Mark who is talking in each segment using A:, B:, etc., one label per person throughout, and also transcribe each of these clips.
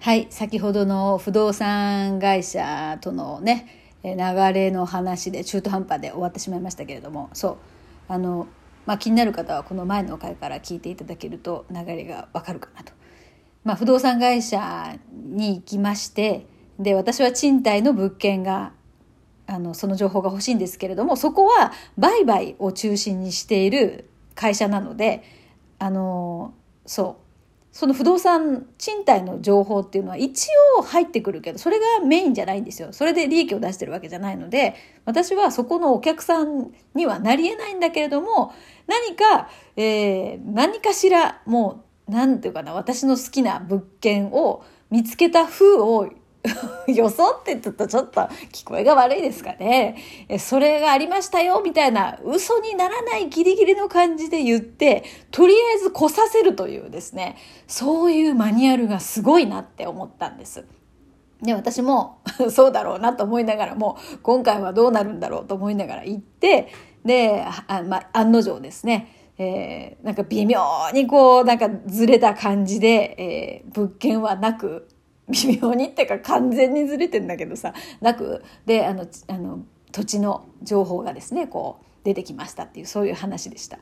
A: はい、先ほどの不動産会社とのね、流れの話で中途半端で終わってしまいましたけれども、そう、あの、まあ、気になる方はこの前の回から聞いていただけると流れがわかるかなと。まあ、不動産会社に行きまして、で、私は賃貸の物件が、あの、その情報が欲しいんですけれども、そこは売買を中心にしている会社なので、あの、そう、その不動産賃貸の情報っていうのは一応入ってくるけど、それがメインじゃないんですよ。それで利益を出してるわけじゃないので、私はそこのお客さんにはなりえないんだけれども、何か、えー、何かしら、もう、何て言うかな、私の好きな物件を見つけた風を よそって言うとちょっと聞こえが悪いですかね。それがありましたよ、みたいな嘘にならないギリギリの感じで言って、とりあえず来させるというですね、そういうマニュアルがすごいなって思ったんです。で、私も そうだろうなと思いながらも、今回はどうなるんだろうと思いながら行って、で、あま、案の定ですね、えー、なんか微妙にこう、なんかずれた感じで、えー、物件はなく、微妙にっていうか完全にずれてんだけどさなくであのあの土地の情報がですねこう出てきましたっていうそういう話でした。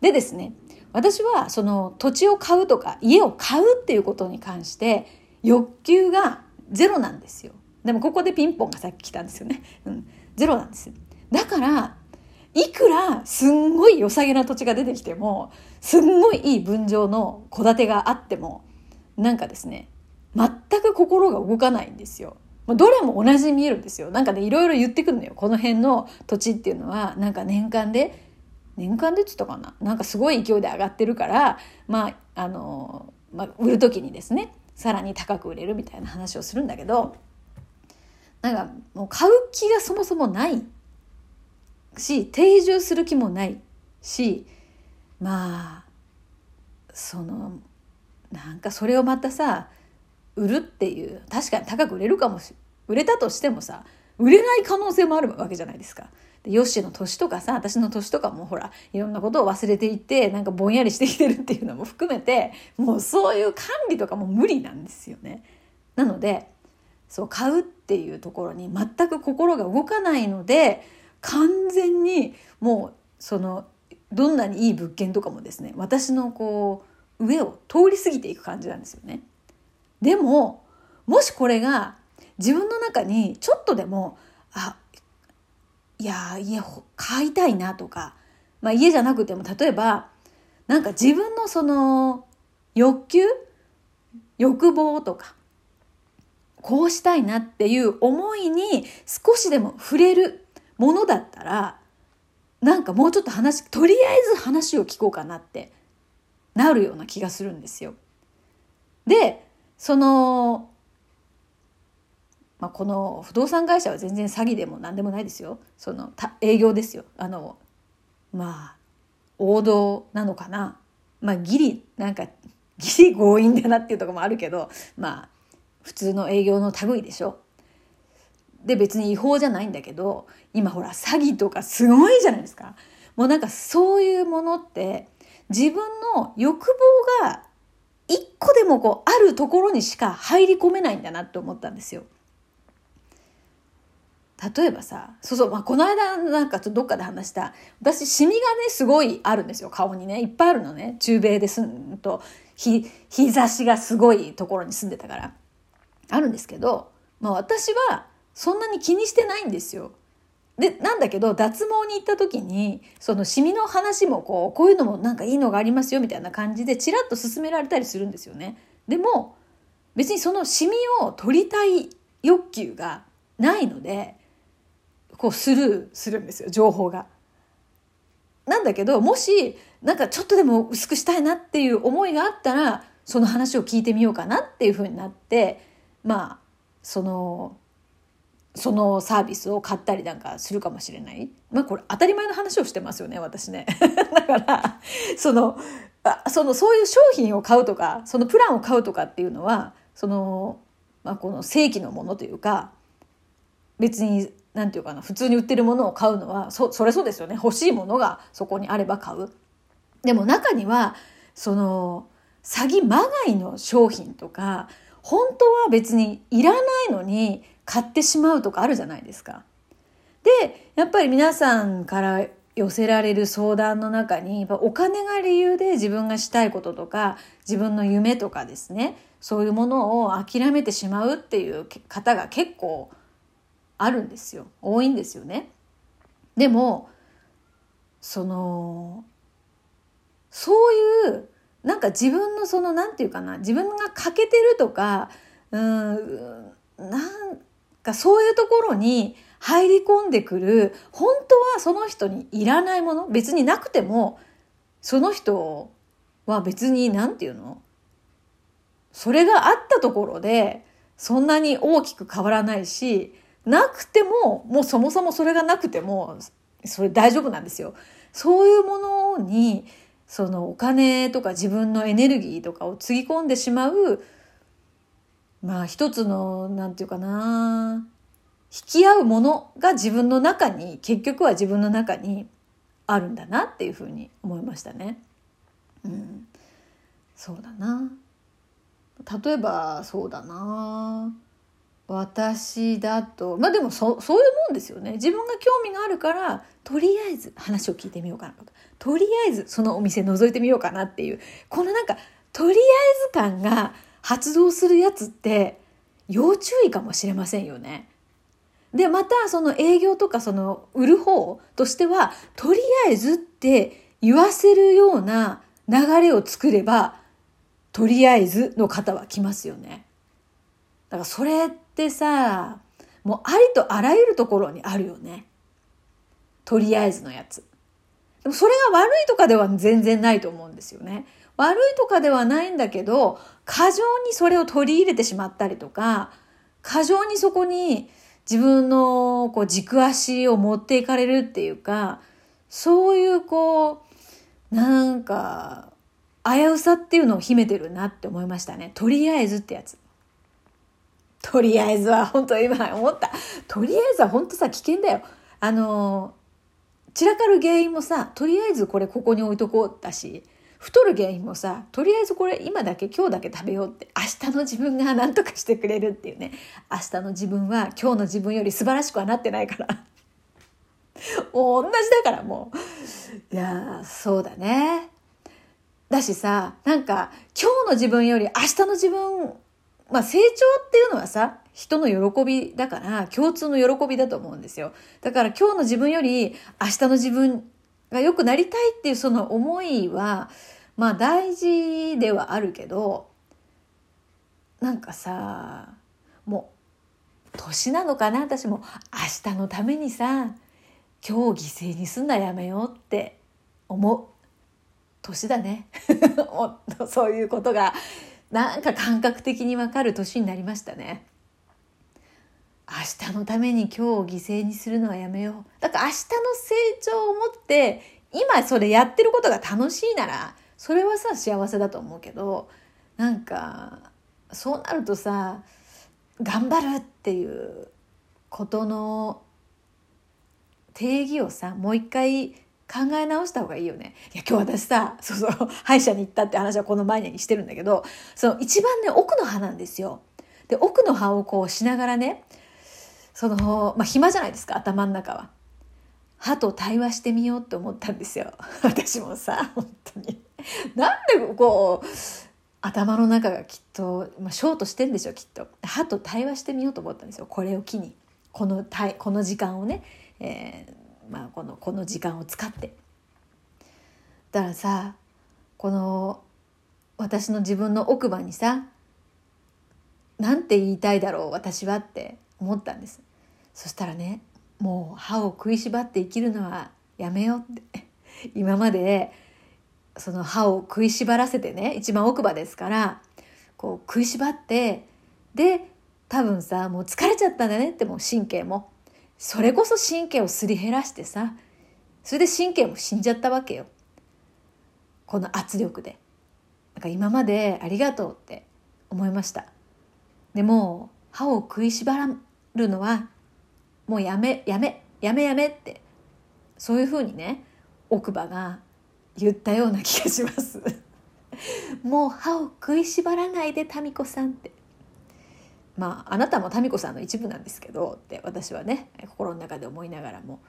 A: でですね私はその土地を買うとか家を買うっていうことに関して欲求がゼロなんですよ。でもここでピンポンがさっき来たんですよね。うん、ゼロなんです。だからいくらすんごい良さげな土地が出てきてもすんごいいい分譲の戸建てがあってもなんかですね全く心が動かないんですよ。どれも同じに見えるんですよ。なんかね、いろいろ言ってくるのよ。この辺の土地っていうのは、なんか年間で、年間でって言ったかななんかすごい勢いで上がってるから、まあ、あの、まあ、売る時にですね、さらに高く売れるみたいな話をするんだけど、なんかもう買う気がそもそもないし、定住する気もないし、まあ、その、なんかそれをまたさ、売るっていう確かに高く売れるかもし売れたとしてもさ売れない可能性もあるわけじゃないですか。でヨッシーの年とかさ私の年とかもほらいろんなことを忘れていてなんかぼんやりしてきてるっていうのも含めてもうそういう管理とかも無理なんですよね。なのでそう買うっていうところに全く心が動かないので完全にもうそのどんなにいい物件とかもですね私のこう上を通り過ぎていく感じなんですよね。でももしこれが自分の中にちょっとでもあいや家買いたいなとか、まあ、家じゃなくても例えばなんか自分のその欲求欲望とかこうしたいなっていう思いに少しでも触れるものだったらなんかもうちょっと話とりあえず話を聞こうかなってなるような気がするんですよ。でその、まあ、この不動産会社は全然詐欺でも何でもないですよ。その営業ですよ。あの、まあ、王道なのかな。まあ、ギリ、なんか、ギリ強引だなっていうとこもあるけど、まあ、普通の営業の類でしょ。で、別に違法じゃないんだけど、今ほら、詐欺とかすごいじゃないですか。もうなんかそういうものって、自分の欲望が一個でもこうあるところにしか入り込めないんだなって思ったんですよ。例えばさ、そうそう、まあ、この間なんかちょっとどっかで話した、私、シミがね、すごいあるんですよ、顔にね。いっぱいあるのね。中米ですんと、日、日差しがすごいところに住んでたから。あるんですけど、まあ私はそんなに気にしてないんですよ。で、なんだけど、脱毛に行った時に、そのシミの話もこう、こういうのもなんかいいのがありますよみたいな感じで、チラッと勧められたりするんですよね。でも、別にそのシミを取りたい欲求がないので、こうスルーするんですよ、情報が。なんだけど、もし、なんかちょっとでも薄くしたいなっていう思いがあったら、その話を聞いてみようかなっていうふうになって、まあ、その、そのサービスを買ったりなんかするかもしれない。まあこれ当たり前の話をしてますよね、私ね。だから、その、あその、そういう商品を買うとか、そのプランを買うとかっていうのは、その、まあこの正規のものというか、別に、なんていうかな、普通に売ってるものを買うのは、そ、それそうですよね。欲しいものがそこにあれば買う。でも中には、その、詐欺まがいの商品とか、本当は別にいらないのに買ってしまうとかあるじゃないですか。でやっぱり皆さんから寄せられる相談の中にお金が理由で自分がしたいこととか自分の夢とかですねそういうものを諦めてしまうっていう方が結構あるんですよ多いんですよね。でもそのそういうなんか自分のその何て言うかな自分が欠けてるとかうんなんかそういうところに入り込んでくる本当はその人にいらないもの別になくてもその人は別に何て言うの？それがあったところでそんなに大きく変わらないしなくてももうそもそもそれがなくてもそれ大丈夫なんですよ。そういうものにそのお金とか自分のエネルギーとかをつぎ込んでしまうまあ一つの何て言うかな。引き合うものが自分の中に結局は自分の中にあるんだなっていうふうに思いましたね。うん、そうだな。例えばそうだな。私だとまあでもそそういうもんですよね。自分が興味があるからとりあえず話を聞いてみようかなととりあえずそのお店覗いてみようかなっていうこのなんかとりあえず感が発動するやつって要注意かもしれませんよね。でまたその営業とかその売る方としてはとりあえずって言わせるような流れを作ればとりあえずの方は来ますよね。だからそれってさもうありとあらゆるところにあるよね。とりあえずのやつ。でもそれが悪いとかでは全然ないと思うんですよね。悪いとかではないんだけど、過剰にそれを取り入れてしまったりとか、過剰にそこに自分のこう軸足を持っていかれるっていうか、そういうこう、なんか、危うさっていうのを秘めてるなって思いましたね。とりあえずってやつ。とりあえずは本当今思った。とりあえずは本当さ危険だよ。あの、散らかる原因もさ、とりあえずこれここに置いとこうだし、太る原因もさとりあえずこれ今だけ今日だけ食べようって明日の自分が何とかしてくれるっていうね。明日の自分は今日の自分より素晴らしくはなってないから。もう同じだからもう。いやそうだね。だしさなんか今日の自分より明日の自分まあ成長っていうのはさ人の喜びだから共通の喜びだと思うんですよ。だから今日の自分より明日の自分が良くなりたいっていうその思いはまあ大事ではあるけどなんかさもう年なのかな私も。明日のためにさ今日犠牲にすんなやめようって思う。年だね。そういうことがなんか感覚的にわかる年になりましたね。明日のために今日を犠牲にするのはやめよう。だから明日の成長をもって今それやってることが楽しいならそれはさ幸せだと思うけどなんかそうなるとさ頑張るっていうことの定義をさもう一回考え直した方がいいよね。いや今日私さそうそう歯医者に行ったって話はこの前にしてるんだけどその一番ね奥の歯なんですよ。で奥の歯をこうしながらねそのまあ暇じゃないですか頭の中は。歯と対話してみようって思ったんですよ。私もさ本当に。なんでこう頭の中がきっと、まあ、ショートしてんでしょきっと歯と対話してみようと思ったんですよこれを機にこのこの時間をね、えーまあ、このこの時間を使ってだからさこの私の自分の奥歯にさなんて言いたいだろう私はって思ったんですそしたらねもう歯を食いしばって生きるのはやめようって。今までその歯を食いしばらせてね一番奥歯ですからこう食いしばってで多分さもう疲れちゃったんだねってもう神経も。それこそ神経をすり減らしてさそれで神経も死んじゃったわけよ。この圧力で。なんか今までありがとうって思いました。でも歯を食いしばるのはもうやめやめやめやめってそういうふうにね奥歯が言ったような気がします。もう歯を食いしばらないで民子さんって。まああなたも民子さんの一部なんですけどって私はね心の中で思いながらも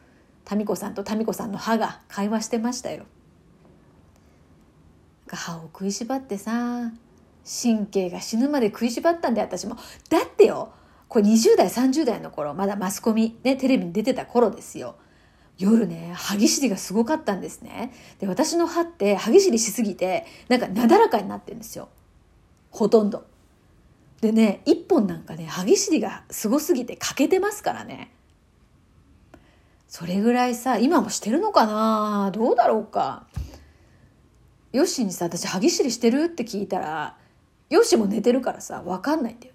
A: 民子さんと民子さんの歯が会話してましたよ。歯を食いしばってさ神経が死ぬまで食いしばったんで私も。だってよこれ20代30代の頃まだマスコミねテレビに出てた頃ですよ。夜ね歯ぎしりがすごかったんですね。で私の歯って歯ぎしりしすぎてなんかなだらかになってるんですよ。ほとんど。でね一本なんかね歯ぎしりがすごすぎて欠けてますからね。それぐらいさ今もしてるのかな？どうだろうか？ヨッシーにさ私歯ぎしりしてる？って聞いたらヨッシーも寝てるからさ分かんないんだよ。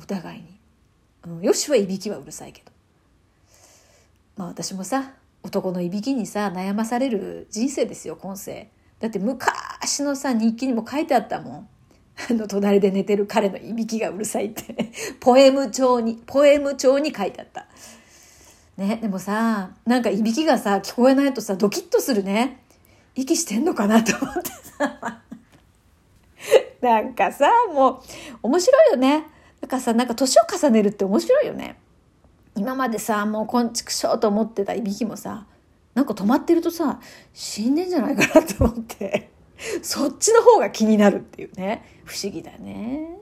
A: お互いに、うん、ヨッシーはいびきはうるさいけど。まあ私もさ男のいびきにさ悩まされる人生ですよ今世。だって昔のさ日記にも書いてあったもん。あの隣で寝てる彼のいびきがうるさいって。ポエム帳にポエム帳に書いてあった。ね、でもさなんかいびきがさ聞こえないとさドキッとするね。息してんのかなと思ってさ。なんかさもう面白いよね。かさなんか年を重ねるって面白いよね。今までさもうこんちくしょうと思ってたいびきもさなんか止まってるとさ死んでんじゃないかなと思ってそっちの方が気になるっていうね。不思議だね。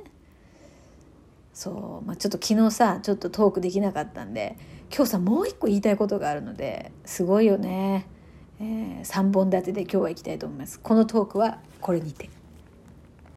A: そう、まあ、ちょっと昨日さちょっとトークできなかったんで今日さもう一個言いたいことがあるのですごいよね、えー、3本立てで今日は行きたいと思います。このトークはこれにて。